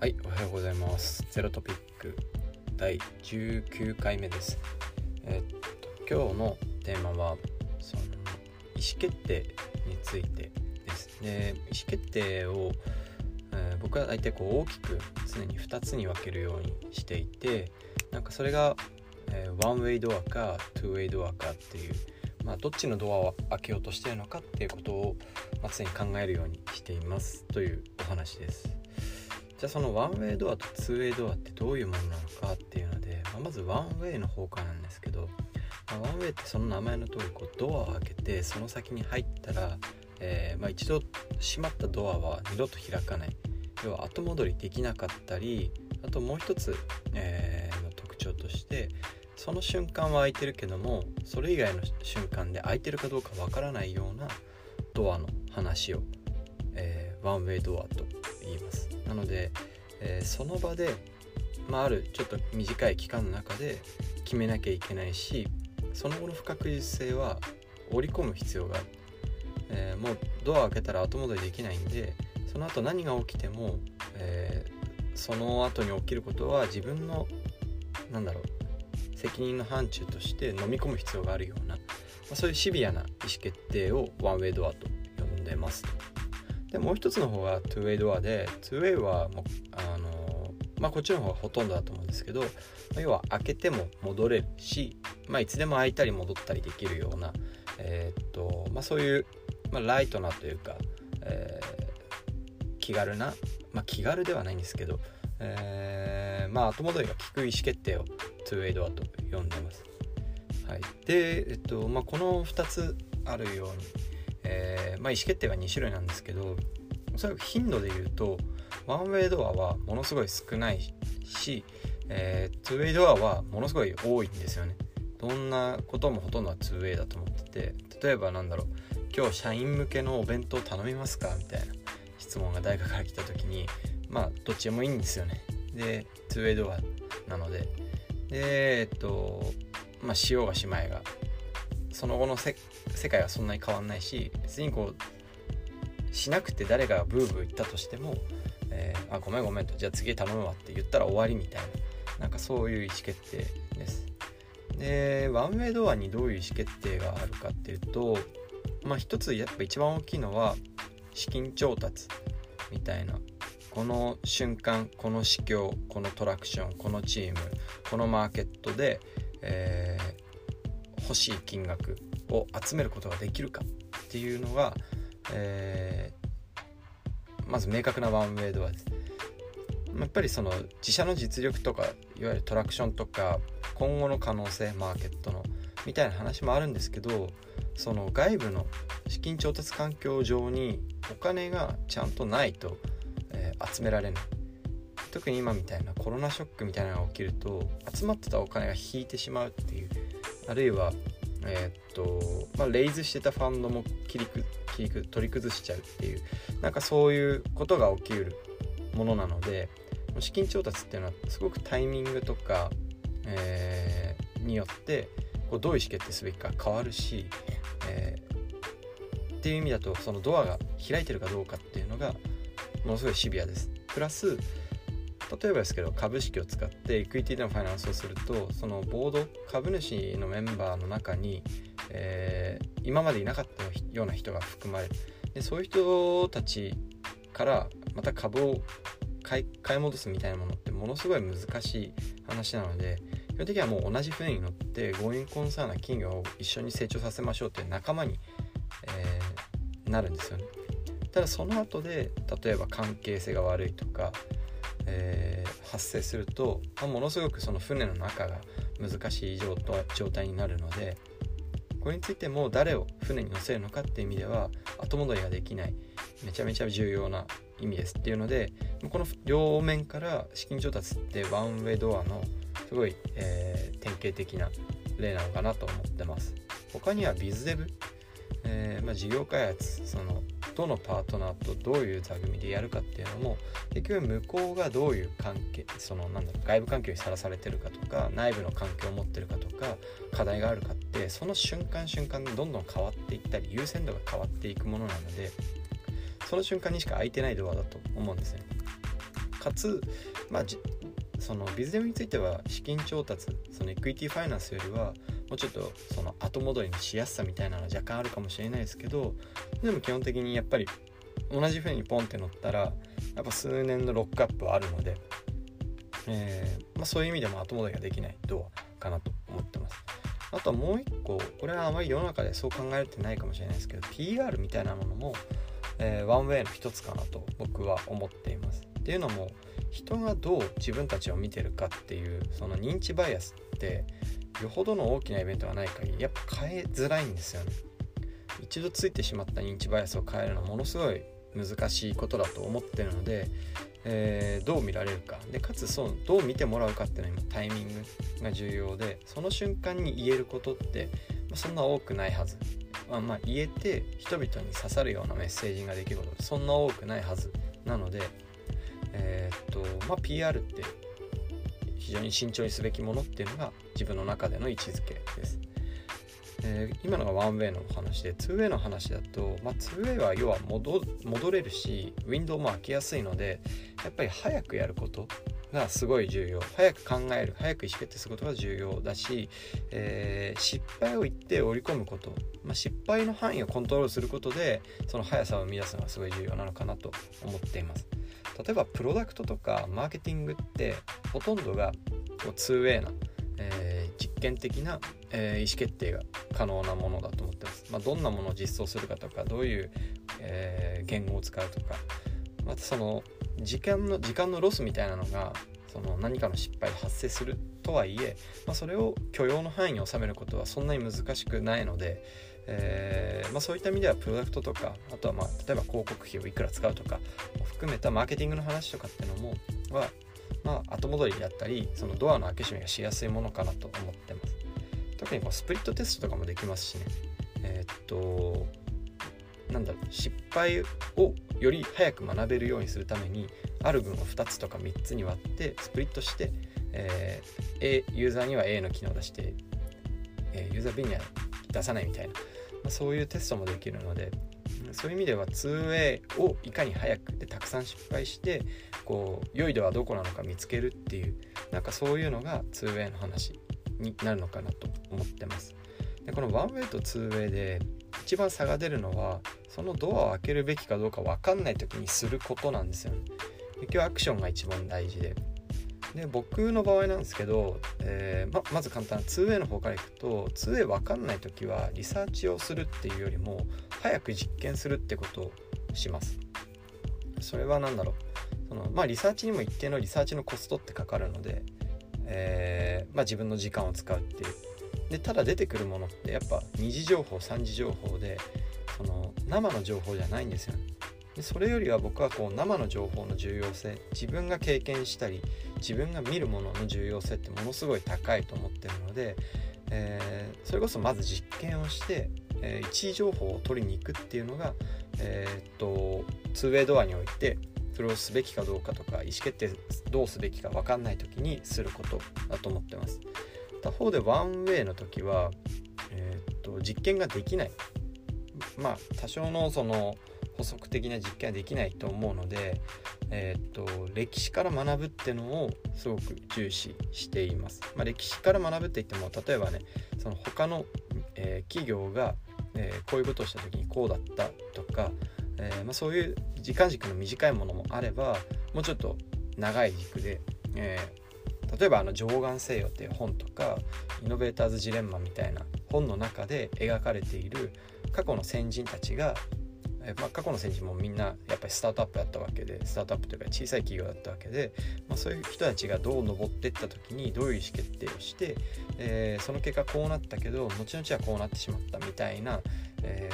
はいおはようございます。ゼロトピック第19回目です。えっと今日のテーマはその意思決定についてです。で意思決定を、えー、僕は大体こう大きく常に2つに分けるようにしていてなんかそれが、えー、ワンウェイドアかトゥーウェイドアかっていうまあ、どっちのドアを開けようとしてるのかっていうことを、ま、常に考えるようにしていますというお話です。じゃあそのワンウェイドアとツーウェイドアってどういうものなのかっていうので、まあ、まずワンウェイの方からなんですけど、まあ、ワンウェイってその名前の通りこりドアを開けてその先に入ったら、えー、まあ、一度閉まったドアは二度と開かない。要は後戻りできなかったりあともう一つ、えー、特徴としてその瞬間は開いてるけどもそれ以外の瞬間で開いてるかどうかわからないようなドアの話を、えー、ワンウェイドアと言います。なので、えー、その場で、まあ、あるちょっと短い期間の中で決めなきゃいけないしその後の不確実性は織り込む必要がある、えー、もうドアを開けたら後戻りできないんでその後何が起きても、えー、その後に起きることは自分のなんだろう責任の範疇として飲み込む必要があるような、まあ、そういうシビアな意思決定をワンウェイドアと呼んでますでもう一つの方が 2way ドアで 2way はもうあのまあこっちの方がほとんどだと思うんですけど、ま、要は開けても戻れるし、まあ、いつでも開いたり戻ったりできるような、えー、っとまあ、そういう、まあ、ライトなというか、えー、気軽な、まあ、気軽ではないんですけど、えー、まあ後戻りが効く意思決定を 2way ドアと呼んでます。はい、で、えっとまあ、この2つあるようにえー、まあ、意思決定は2種類なんですけどおそらく頻度で言うとワンウェイドアはものすごい少ないし、えー、ツーウェイドアはものすごい多いんですよね。どんなこともほとんどはツーウェイだと思ってて例えばなんだろう今日社員向けのお弁当頼みますかみたいな質問が誰かから来た時にまあどっちでもいいんですよね。でツーウェイドアなので。でえっとまあしようがしまいがその後の世界はそんなに変わんないし別にこうしなくて誰がブーブー言ったとしても、えー、あごめんごめんとじゃあ次頼むわって言ったら終わりみたいななんかそういう意思決定です。でワンウェイドアにどういう意思決定があるかっていうとまあ一つやっぱ一番大きいのは資金調達みたいな。この瞬間この市況このトラクションこのチームこのマーケットで、えー欲しい金額を集めることができるかっていうのが、えー、まず明確なワンウェイドアです。やっぱりその自社の実力とかいわゆるトラクションとか今後の可能性マーケットのみたいな話もあるんですけどその外部の資金調達環境上にお金がちゃんとないと、えー、集められない特に今みたいなコロナショックみたいなのが起きると集まってたお金が引いてしまうっていうあるいは、えー、っとまあ、レイズしてたファンドも切りく切りく取り崩しちゃうっていうなんかそういうことが起きうるものなので資金調達っていうのはすごくタイミングとか、えー、によってこうどういう意思決定すべきか変わるし、えー、っていう意味だとそのドアが開いてるかどうかっていうのがものすごいシビアです。プラス例えばですけど株式を使ってエクイティでのファイナンスをするとそのボード株主のメンバーの中に、えー、今までいなかったような人が含まれるでそういう人たちからまた株を買い買い戻すみたいなものってものすごい難しい話なので基本的にはもう同じ船に乗ってゴーインコンサーな企業を一緒に成長させましょうっていう仲間に、えー、なるんですよね。ただその後で例えば関係性が悪いとかえー、発生すると、まあ、ものすごくその船の中が難しい状態になるのでこれについても誰を船に乗せるのかっていう意味では後戻りができないめちゃめちゃ重要な意味ですっていうのでこの両面から資金調達ってワンウェイドアのすごい、えー、典型的な例なのかなと思ってます。他にはビズデブ、えーまあ、事業開発そのどのパートナーとどういう座組でやるかっていうのも結局向こうがどういう関係そのなんだろう外部環境にさらされてるかとか内部の環境を持ってるかとか課題があるかってその瞬間瞬間でどんどん変わっていったり優先度が変わっていくものなのでその瞬間にしか開いてないドアだと思うんですね。かつ、まあ、その BizDev については資金調達その equity finance よりはもうちょっとその後戻りのしやすさみたいなのは若干あるかもしれないですけどでも基本的にやっぱり同じ船にポンって乗ったらやっぱ数年のロックアップはあるので、えー、まあ、そういう意味でも後戻りができないドアかなと思ってます。あとはもう一個これはあまり世の中でそう考えてないかもしれないですけど PR みたいなものも、えー、ワンウェイの一つかなと僕は思っています。っていうのも人がどう自分たちを見てるかっていうその認知バイアスってよほどの大きなイベントがない限りやっぱ変えづらいんですよね。一度ついてしまった認知バイアスを変えるのはものすごい難しいことだと思ってるので、えー、どう見られるかでかつそうどう見てもらうかっていうのは今タイミングが重要でその瞬間に言えることって、そんな多くないはず、まあ、まあ言えて人々に刺さるようなメッセージができることそんな多くないはずなのでえー、っとまあ PR って非常に慎重にすべきものっていうのが自分の中での位置づけです。えー、今のがワンウェイの話でツーウェイの話だと、まあ、ツーウェイは要は戻れるしウィンドウも開けやすいのでやっぱり早くやることがすごい重要早く考える早く意思決定することが重要だし、えー、失敗を言って織り込むこと、まあ、失敗の範囲をコントロールすることでその速さを生み出すのがすごい重要なのかなと思っています。例えばプロダクトとかマーケティングってほとんどが 2way な、えー、実験的な、えー、意思決定が可能なものだと思ってます。まあ、どんなものを実装するかとかどういう、えー、言語を使うとかまたその時間の時間のロスみたいなのがその何かの失敗で発生するとはいえ、まあ、それを許容の範囲に収めることはそんなに難しくないので、えー、まあ、そういった意味ではプロダクトとかあとはまあ例えば広告費をいくら使うとかを含めたマーケティングの話とかっていうのもは、まあ、後戻りだったりそのドアの開け閉めがしやすいものかなと思ってます。特にこうスプリットテストとかもできますしね。えー、っとなんだろう失敗をより早く学べるようにするためにある群を2つとか3つに割ってスプリットして、えー、A ユーザーには A の機能を出して、えー、ユーザー B には出さないみたいな、そういうテストもできるのでそういう意味では 2way をいかに早くでたくさん失敗してこう良い度はどこなのか見つけるっていうなんかそういうのが 2way の話になるのかなと思ってます。でこの 1way と 2way で一番差が出るのはそのドアを開けるべきかどうか分かんない時にすることなんですよね。結局アクションが一番大事で。で僕の場合なんですけど、えー、ままず簡単 2way の方からいくと 2way 分かんない時はリサーチをするっていうよりも早く実験するってことをします。それは何だろう。そのまあリサーチにも一定のリサーチのコストってかかるので、えー、まあ、自分の時間を使うっていう。でただ出てくるものってやっぱ二次情報三次情報でその生の情報じゃないんですよ。ねでそれよりは僕はこう生の情報の重要性自分が経験したり自分が見るものの重要性ってものすごい高いと思ってるので、えー、それこそまず実験をして、えー、一位情報を取りに行くっていうのが、えー、っと 2way ドアにおいてそれをすべきかどうかとか意思決定どうすべきか分かんない時にすることだと思ってます。他方でワンウェイの時は、えー、っと実験ができないまあ多少のその補足的な実験はできないと思うので、えー、っと歴史から学ぶってのをすごく重視しています。まあ、歴史から学ぶって言っても例えばねその他の、えー、企業が、えー、こういうことをした時にこうだったとか、えまあ、そういう時間軸の短いものもあればもうちょっと長い軸で、え例えばあの「上岸西洋」っていう本とか「イノベーターズ・ジレンマ」みたいな本の中で描かれている過去の先人たちがえまあ、過去の先人もみんなやっぱりスタートアップだったわけでスタートアップというか小さい企業だったわけで、まあ、そういう人たちがどう上っていった時にどういう意思決定をして、えー、その結果こうなったけど後々はこうなってしまったみたいな、え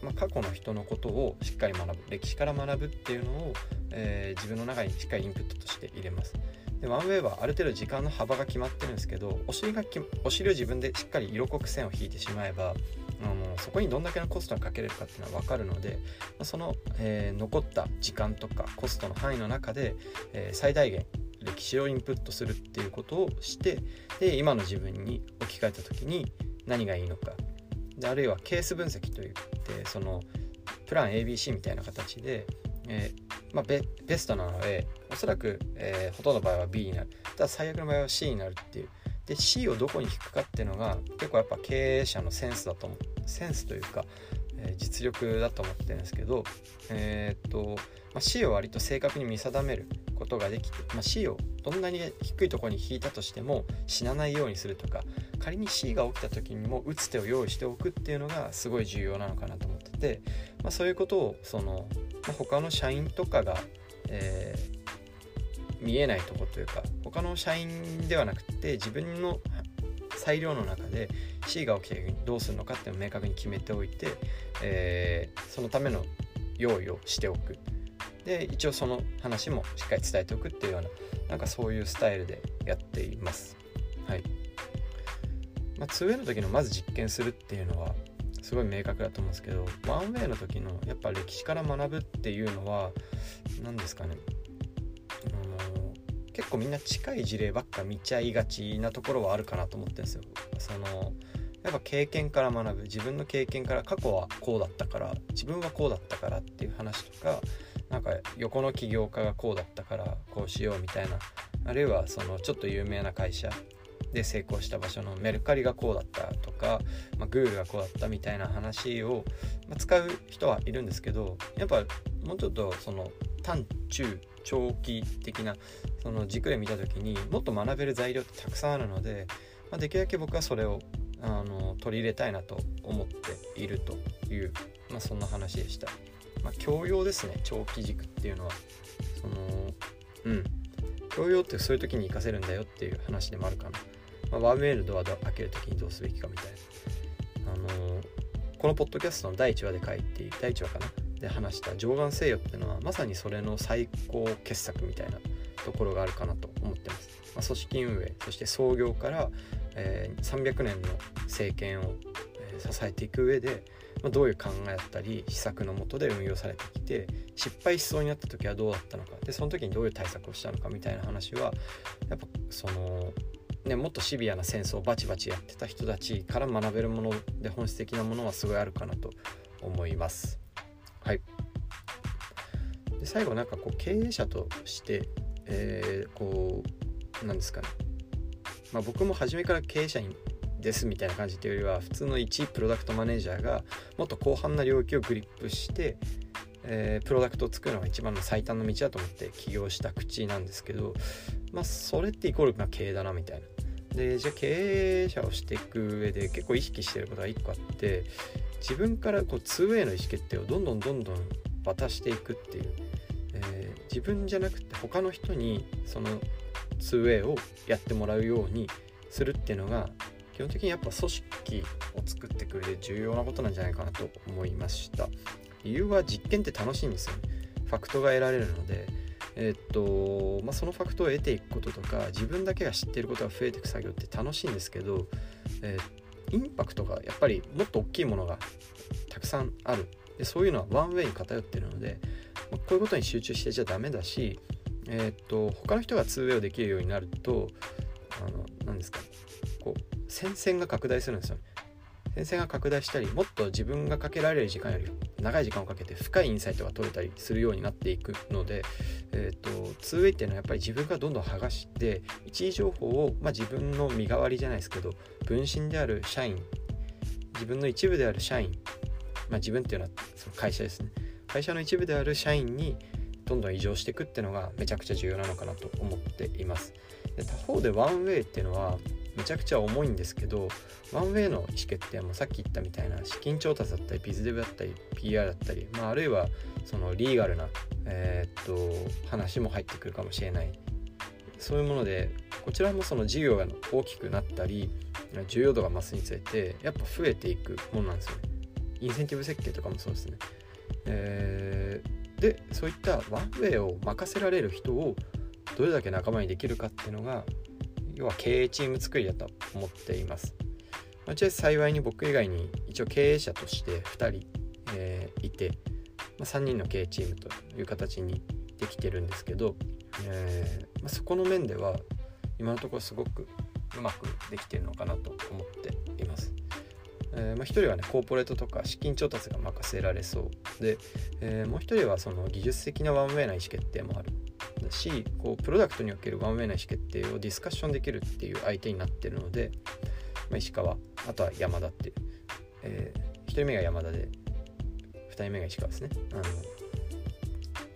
ー、まあ、過去の人のことをしっかり学ぶ歴史から学ぶっていうのを、えー、自分の中にしっかりインプットとして入れます。でワンウェイはある程度時間の幅が決まってるんですけどお尻がお尻を自分でしっかり色濃く線を引いてしまえばあのそこにどんだけのコストがかけれるかっていうのは分かるのでその、えー、残った時間とかコストの範囲の中で、えー、最大限歴史をインプットするっていうことをしてで今の自分に置き換えた時に何がいいのか。であるいはケース分析といってそのプラン ABC みたいな形で、えー、まあ、ベベストなのでおそらく、えー、ほとんどの場合は B になる。ただ最悪の場合は C になるっていう。で C をどこに引くかっていうのが結構やっぱ経営者のセンスだと思うセンスというか、えー、実力だと思ってるんですけどえー、っと、まあ、C を割と正確に見定めることができて、まあ、C をどんなに低いところに引いたとしても死なないようにするとか仮に C が起きた時にも打つ手を用意しておくっていうのがすごい重要なのかなと思ってて、まあ、そういうことをその、ま、他の社員とかが、えー、見えないとこというか他の社員ではなくて自分の裁量の中で C が起きた時にどうするのかっていうのを明確に決めておいて、えー、そのための用意をしておく。で一応その話もしっかり伝えておくっていうようななんかそういうスタイルでやっています。はい。まあ、2way の時のまず実験するっていうのはすごい明確だと思うんですけど 1way の時のやっぱ歴史から学ぶっていうのは何ですかね。結構みんな近い事例ばっか見ちゃいがちなところはあるかなと思ってるんですよ。そのやっぱ経験から学ぶ自分の経験から過去はこうだったから自分はこうだったからっていう話とかなんか横の起業家がこうだったからこうしようみたいなあるいはそのちょっと有名な会社で成功した場所のメルカリがこうだったとか、まあ、グールがこうだったみたいな話を、ま、使う人はいるんですけどやっぱもうちょっとその短中長期的なその軸で見た時にもっと学べる材料ってたくさんあるので、まあ、できるだけ僕はそれをあの取り入れたいなと思っているという、まあ、そんな話でした。まあ、教養ですね。長期軸っていうのは。そのうん。教養ってそういう時に活かせるんだよっていう話でもあるかな、まあ、 one way door 開ける時にどうすべきかみたいな。あの、このポッドキャストの第1話で書いて第1話かな。で話した上岸西洋っていうのはまさにそれの最高傑作みたいなところがあるかなと思ってます、まあ、組織運営そして創業から、えー、300年の政権を、え、支えていく上でまあ、どういう考えだったり施策のもとで運用されてきて失敗しそうになった時はどうだったのかでその時にどういう対策をしたのかみたいな話はやっぱその、ね、もっとシビアな戦争をバチバチやってた人たちから学べるもので本質的なものはすごいあるかなと思います。最後なんかこう経営者として、えー、こうなんですかねまあ、僕も初めから経営者にですみたいな感じというよりは普通の1プロダクトマネージャーがもっと広範な領域をグリップして、えー、プロダクトを作るのが一番の最短の道だと思って起業した口なんですけどまあそれってイコールな経営だなみたいな。でじゃあ経営者をしていく上で結構意識してることが1個あって自分からこう 2way の意思決定をどんどんどんどん渡していくっていう、自分じゃなくて他の人にその 2way をやってもらうようにするっていうのが基本的にやっぱ組織を作ってくれて重要なことなんじゃないかなと思いました。理由は実験って楽しいんですよね。ファクトが得られるのでえ、っとまあ、そのファクトを得ていくこととか自分だけが知っていることが増えていく作業って楽しいんですけど、えー、インパクトがやっぱりもっと大きいものがたくさんある。でそういうのはワンウェイに偏ってるので、まあ、こういうことに集中してちゃダメだし、えー、っと他の人がツーウェイをできるようになるとあの何ですかこう戦線が拡大するんですよね。戦線が拡大したりもっと自分がかけられる時間より長い時間をかけて深いインサイトが取れたりするようになっていくので、えーと、2way っていうのはやっぱり自分がどんどん剥がして一時情報を、まあ、自分の身代わりじゃないですけど分身である社員自分の一部である社員、まあ、自分っていうのはその会社ですね。会社の一部である社員にどんどん異常していくっていうのがめちゃくちゃ重要なのかなと思っています。で他方でワンウェイっていうのはめちゃくちゃ重いんですけどワンウェイの意思決定もさっき言ったみたいな資金調達だったりビズデブだったり PR だったり、まあ、あるいはそのリーガルな、えー、っと話も入ってくるかもしれない。そういうものでこちらもその事業が大きくなったり重要度が増すにつれてやっぱ増えていくものなんですよね。インセンティブ設計とかもそうですね、えー、でそういったワンウェイを任せられる人をどれだけ仲間にできるかっていうのが要は経営チーム作りだと思っています。まあ、幸いに僕以外に一応経営者として2人、えー、いて、まあ、3人の経営チームという形にできてるんですけど、えーまあ、そこの面では今のところすごくうまくできてるのかなと思っています。えー、まあ、1人はねコーポレートとか資金調達が任せられそうで、えー、もう1人はその技術的なワンウェイな意思決定もあるだしこうプロダクトにおけるワンウェイな意思決定をディスカッションできるっていう相手になってるので、まあ、石川あとは山田っていう、えー、1人目が山田で2人目が石川ですね。あの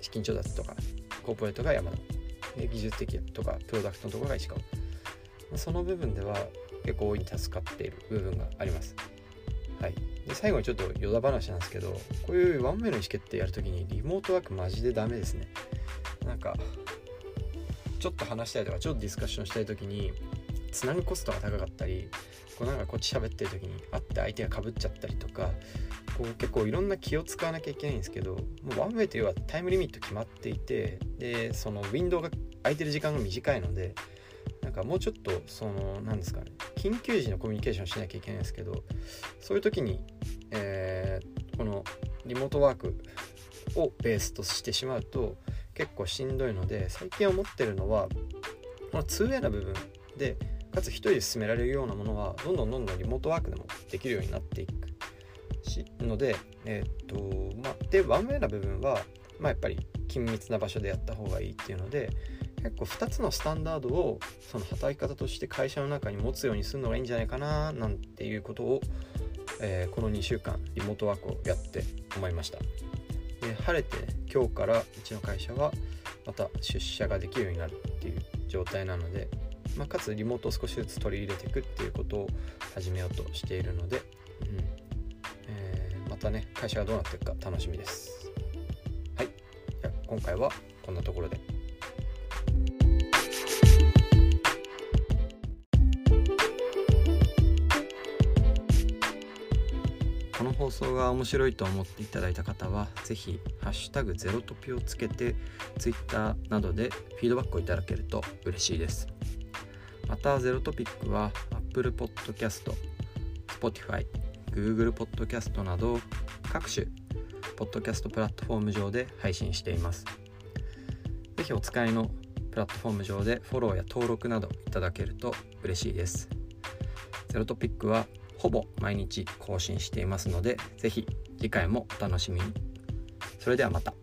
資金調達とかコーポレートが山田。で技術的とかプロダクトのところが石川。その部分では結構大いに助かっている部分があります。はい、で最後にちょっと余談話なんですけどこういうワンウェイの意思決定やるときにリモートワークマジでダメですね。なんかちょっと話したいとかちょっとディスカッションしたいときにつなぐコストが高かったりこうなんかこっち喋ってる時に会って相手がかぶっちゃったりとかこう結構いろんな気を使わなきゃいけないんですけどもうワンウェイというのはタイムリミット決まっていてでそのウィンドウが空いてる時間が短いのでかもうちょっとその何ですかね緊急時のコミュニケーションしなきゃいけないんですけどそういう時に、えー、このリモートワークをベースとしてしまうと結構しんどいので最近思ってるのはこの 2way な部分でかつ1人で進められるようなものはどんどんどんどんリモートワークでもできるようになっていくしのでえっ、とまあでワンウェイな部分はまあやっぱり緊密な場所でやった方がいいっていうので結構2つのスタンダードをその働き方として会社の中に持つようにするのがいいんじゃないかななんていうことを、えー、この2週間リモートワークをやって思いました。で晴れてね今日からうちの会社はまた出社ができるようになるっていう状態なので、まあ、かつリモートを少しずつ取り入れていくっていうことを始めようとしているので、うん。えー、またね会社がどうなっていくか楽しみです。はい。じゃ今回はこんなところで。送が面白いと思っていただいた方は是非ハッシュタグゼロトピをつけて Twitter などでフィードバックをいただけると嬉しいです。またゼロトピックは Apple Podcast、Spotify、Google Podcast など各種ポッドキャストプラットフォーム上で配信しています。是非お使いのプラットフォーム上でフォローや登録などいただけると嬉しいです。ゼロトピックはほぼ毎日更新していますので是非次回もお楽しみに。それではまた。